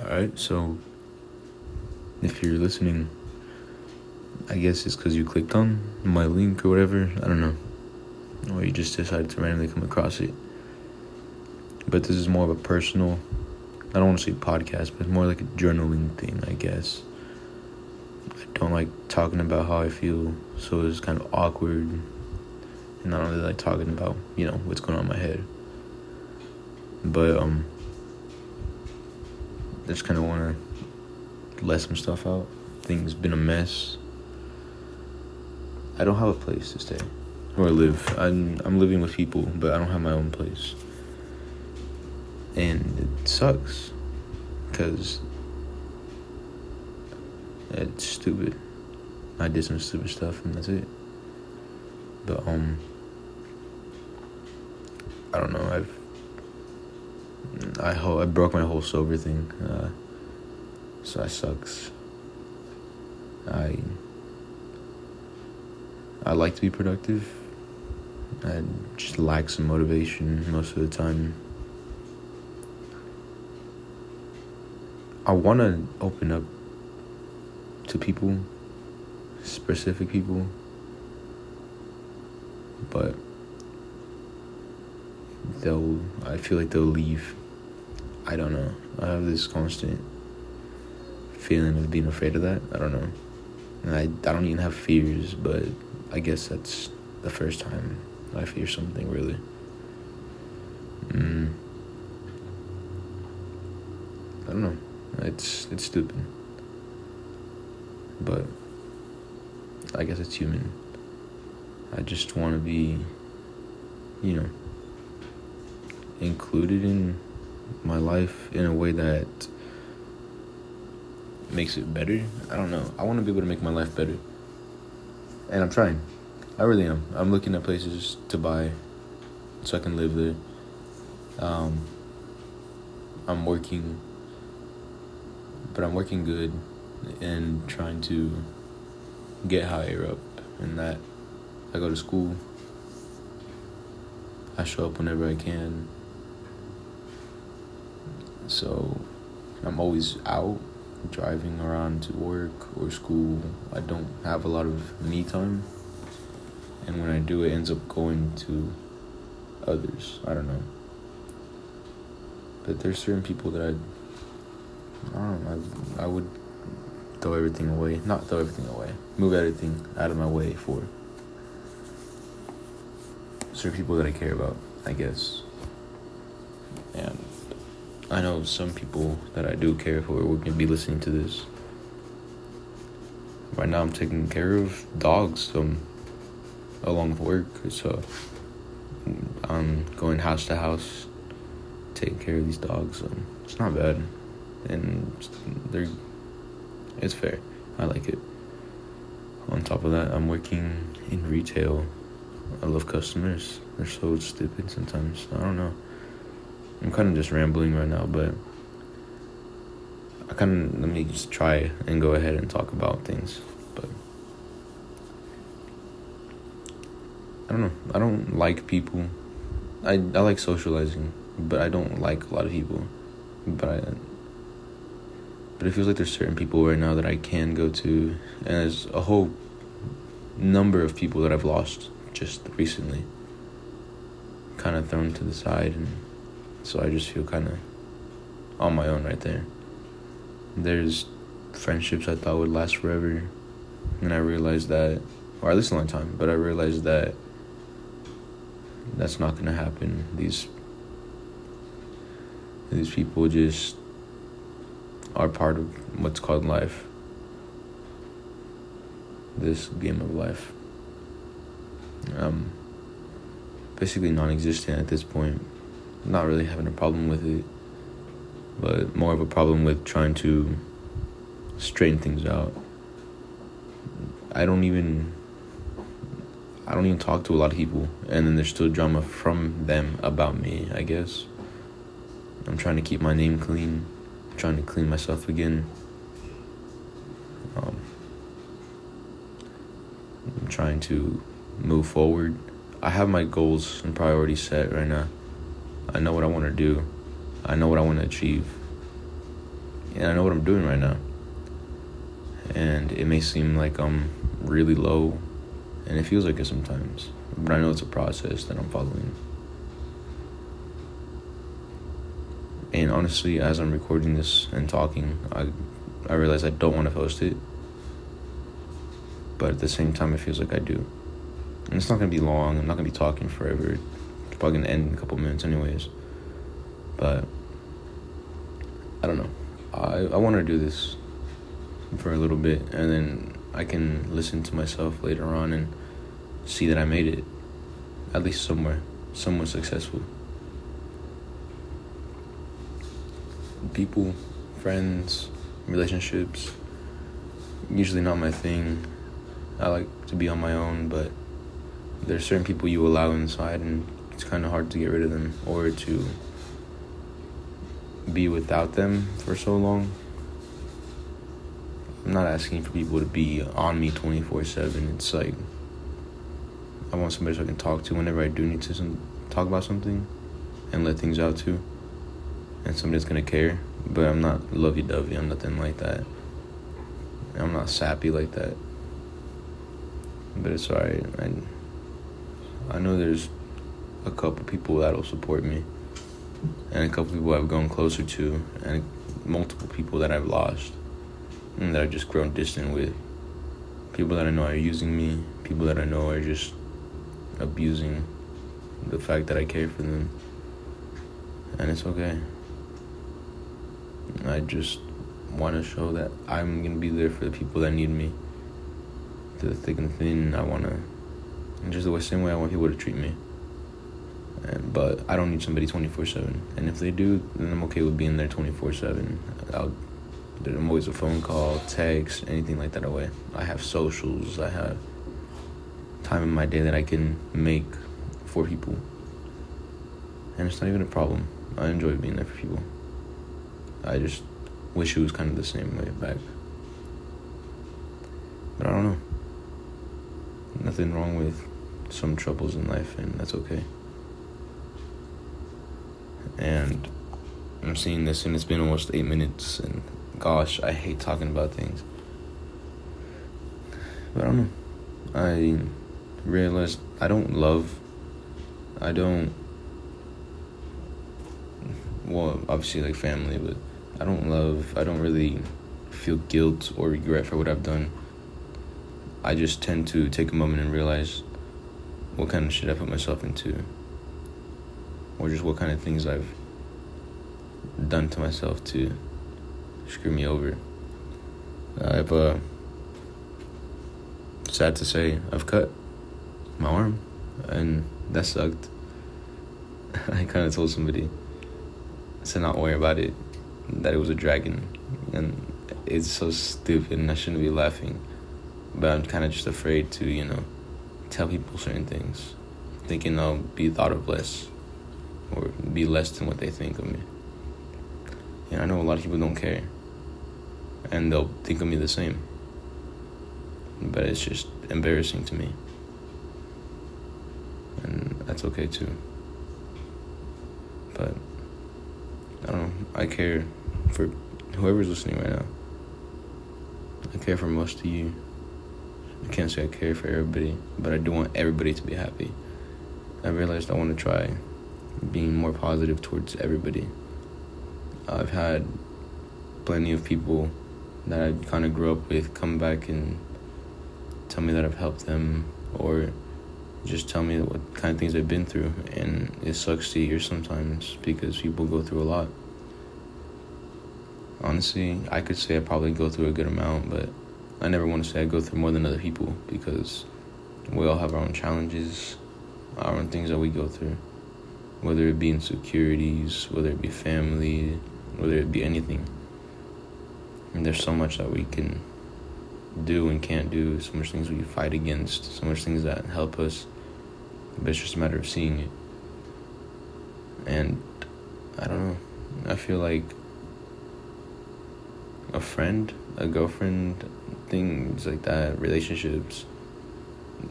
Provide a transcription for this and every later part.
Alright, so if you're listening, I guess it's because you clicked on my link or whatever. I don't know. Or you just decided to randomly come across it. But this is more of a personal, I don't want to say podcast, but more like a journaling thing, I guess. I don't like talking about how I feel, so it's kind of awkward. And I don't really like talking about, you know, what's going on in my head. But, um, just kind of want to let some stuff out. Things been a mess. I don't have a place to stay or live. I'm I'm living with people, but I don't have my own place, and it sucks because it's stupid. I did some stupid stuff, and that's it. But um, I don't know. I've I ho- I broke my whole sober thing. Uh, so that sucks. I I like to be productive. I just lack some motivation most of the time. I want to open up to people, specific people, but they'll, I feel like they'll leave. I don't know. I have this constant feeling of being afraid of that. I don't know. And I, I don't even have fears, but I guess that's the first time I fear something really. Mm. I don't know. It's it's stupid. But I guess it's human. I just want to be, you know, included in my life in a way that makes it better. I don't know. I want to be able to make my life better. And I'm trying. I really am. I'm looking at places to buy so I can live there. Um, I'm working, but I'm working good and trying to get higher up in that. I go to school. I show up whenever I can. So I'm always out driving around to work or school. I don't have a lot of me time. And when I do, it ends up going to others. I don't know. But there's certain people that I, I don't know, I, I would throw everything away. Not throw everything away. Move everything out of my way for certain people that I care about, I guess. And I know some people that I do care for will be listening to this. Right now, I'm taking care of dogs um, along with work, so I'm going house to house, taking care of these dogs. Um, it's not bad, and they're it's fair. I like it. On top of that, I'm working in retail. I love customers. They're so stupid sometimes. I don't know. I'm kind of just rambling right now, but I kind of let me just try and go ahead and talk about things. But I don't know. I don't like people. I I like socializing, but I don't like a lot of people. But I but it feels like there's certain people right now that I can go to, and there's a whole number of people that I've lost just recently, kind of thrown to the side, and so I just feel kind of on my own right there. There's friendships I thought would last forever, and I realized that, or at least a long time, but I realized that that's not gonna happen. These these people just are part of what's called life. This game of life. Um, basically non existent at this point. Not really having a problem with it, but more of a problem with trying to straighten things out. I don't even I don't even talk to a lot of people and then there's still drama from them about me, I guess. I'm trying to keep my name clean trying to clean myself again. Um, I'm trying to move forward. I have my goals and priorities set right now. I know what I want to do. I know what I want to achieve. and I know what I'm doing right now. And it may seem like I'm really low, and it feels like it sometimes, but I know it's a process that I'm following. And honestly, as I'm recording this and talking, I I realize I don't want to post it. But at the same time, it feels like I do. And it's not going to be long. I'm not going to be talking forever. Probably to end in a couple minutes, anyways. But I don't know. I, I want to do this for a little bit, and then I can listen to myself later on and see that I made it. At least somewhere. Somewhat successful. People, friends, relationships, usually not my thing. I like to be on my own, but there's certain people you allow inside, and it's kind of hard to get rid of them or to be without them for so long. I'm not asking for people to be on me 24 7. It's like, I want somebody so I can talk to whenever I do need to some, talk about something and let things out too. And somebody's gonna care. But I'm not lovey dovey, I'm nothing like that. I'm not sappy like that. But it's alright. I, I know there's a couple people that'll support me and a couple people I've grown closer to, and multiple people that I've lost, and that I've just grown distant with. People that I know are using me, people that I know are just abusing the fact that I care for them, and it's okay. I just want to show that I'm gonna be there for the people that need me. Through the thick and thin, I wanna, just the same way I want people to treat me. And, but I don't need somebody 24 7. And if they do, then I'm okay with being there 24 7. I'm always a phone call, text, anything like that away. I have socials, I have time in my day that I can make for people. And it's not even a problem. I enjoy being there for people. I just wish it was kind of the same way back. But I don't know. Nothing wrong with some troubles in life, and that's okay and I'm seeing this, and it's been almost eight minutes, and gosh, I hate talking about things. But I don't know. I realized I don't love. I don't. Well, obviously, like family, but I don't love. I don't really feel guilt or regret for what I've done. I just tend to take a moment and realize what kind of shit I put myself into or just what kind of things I've done to myself to screw me over. I've, uh, sad to say, I've cut my arm, and that sucked. I kind of told somebody to not worry about it, that it was a dragon, and it's so stupid, and I shouldn't be laughing, but I'm kind of just afraid to, you know, tell people certain things, thinking I'll be thought of less or be less than what they think of me. And I know a lot of people don't care, and they'll think of me the same. But it's just embarrassing to me, and that's okay too. But I don't know. I care for whoever's listening right now. I care for most of you. I can't say I care for everybody, but I do want everybody to be happy. I realized I want to try being more positive towards everybody. I've had plenty of people that I kind of grew up with come back and tell me that I've helped them or just tell me what kind of things they've been through. And it sucks to hear sometimes because people go through a lot. Honestly, I could say I probably go through a good amount, but I never want to say I go through more than other people because we all have our own challenges, our own things that we go through whether it be insecurities, whether it be family, whether it be anything. And there's so much that we can do and can't do, so much things we fight against, so much things that help us. But it's just a matter of seeing it. And I don't know. I feel like a friend, a girlfriend, things like that, relationships,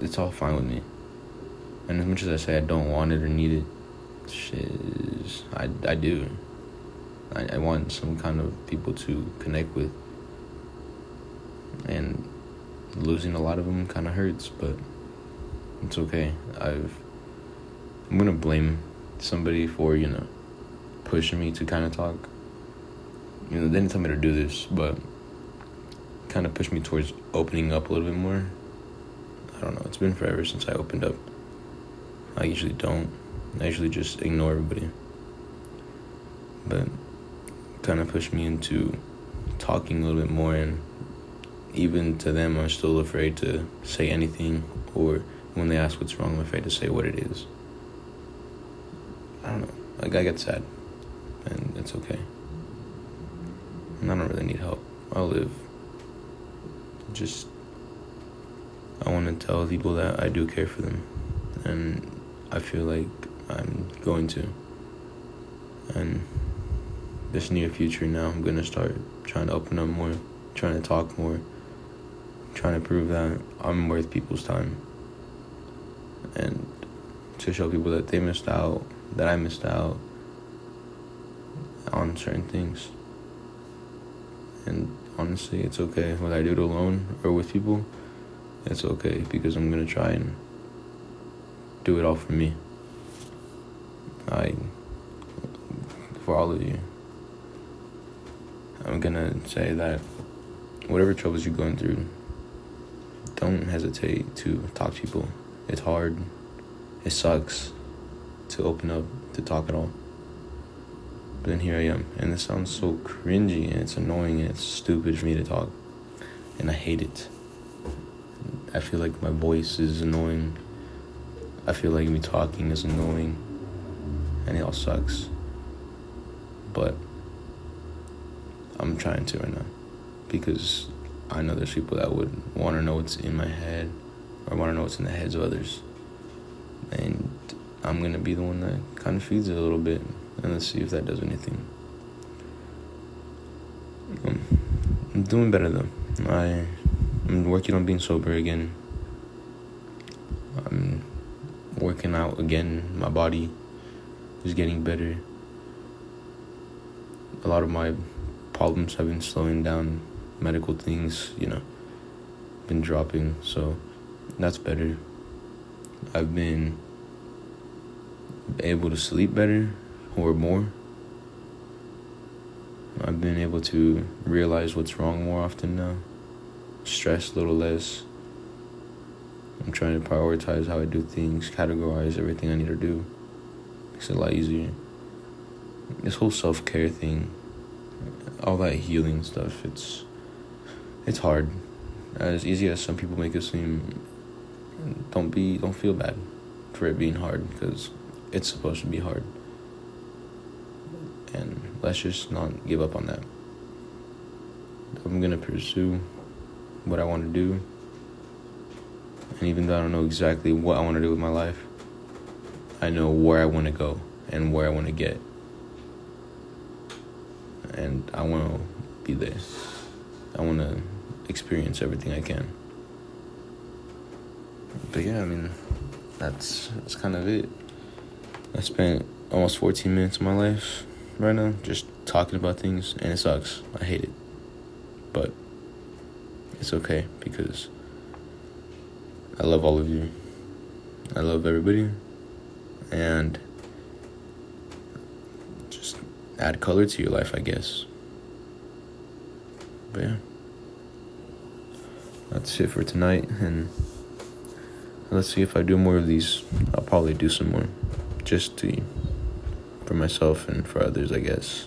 it's all fine with me. And as much as I say I don't want it or need it, shit, I, I do. I, I want some kind of people to connect with. And losing a lot of them kind of hurts, but it's okay. I've I'm gonna blame somebody for you know pushing me to kind of talk. You know, they didn't tell me to do this, but kind of pushed me towards opening up a little bit more. I don't know. It's been forever since I opened up. I usually don't. I usually just ignore everybody. But kind of pushed me into talking a little bit more and even to them I'm still afraid to say anything or when they ask what's wrong I'm afraid to say what it is. I don't know. Like I get sad and it's okay. And I don't really need help. I'll live. Just I want to tell people that I do care for them and I feel like I'm going to. And this near future now I'm going to start trying to open up more, trying to talk more trying to prove that I'm worth people's time and to show people that they missed out, that I missed out on certain things. And honestly, it's okay whether I do it alone or with people. It's okay because I'm gonna try and do it all for me. I, for all of you, I'm gonna say that whatever troubles you're going through, don't hesitate to talk to people. It's hard. It sucks to open up to talk at all. But then here I am, and this sounds so cringy, and it's annoying, and it's stupid for me to talk, and I hate it. I feel like my voice is annoying. I feel like me talking is annoying, and it all sucks. But I'm trying to right now because I know there's people that would want to know what's in my head or want to know what's in the heads of others. And I'm going to be the one that kind of feeds it a little bit. And let's see if that does anything. Um, I'm doing better though. I, I'm working on being sober again. I'm working out again. My body is getting better. A lot of my problems have been slowing down medical things, you know, been dropping, so that's better. I've been able to sleep better or more. I've been able to realize what's wrong more often now. Stress a little less. I'm trying to prioritize how I do things, categorize everything I need to do. Makes it a lot easier. This whole self care thing, all that healing stuff, it's it's hard. Uh, as easy as some people make it seem, don't be don't feel bad for it being hard because it's supposed to be hard. And let's just not give up on that. I'm gonna pursue what I want to do. And even though I don't know exactly what I want to do with my life, I know where I want to go and where I want to get. And I want to be there. I want to experience everything I can. But yeah, I mean, that's that's kind of it. I spent almost 14 minutes of my life right now just talking about things, and it sucks. I hate it. But it's okay because I love all of you. I love everybody. And just add color to your life, I guess. But yeah. That's it for tonight. And let's see if I do more of these. I'll probably do some more. Just to, for myself and for others, I guess.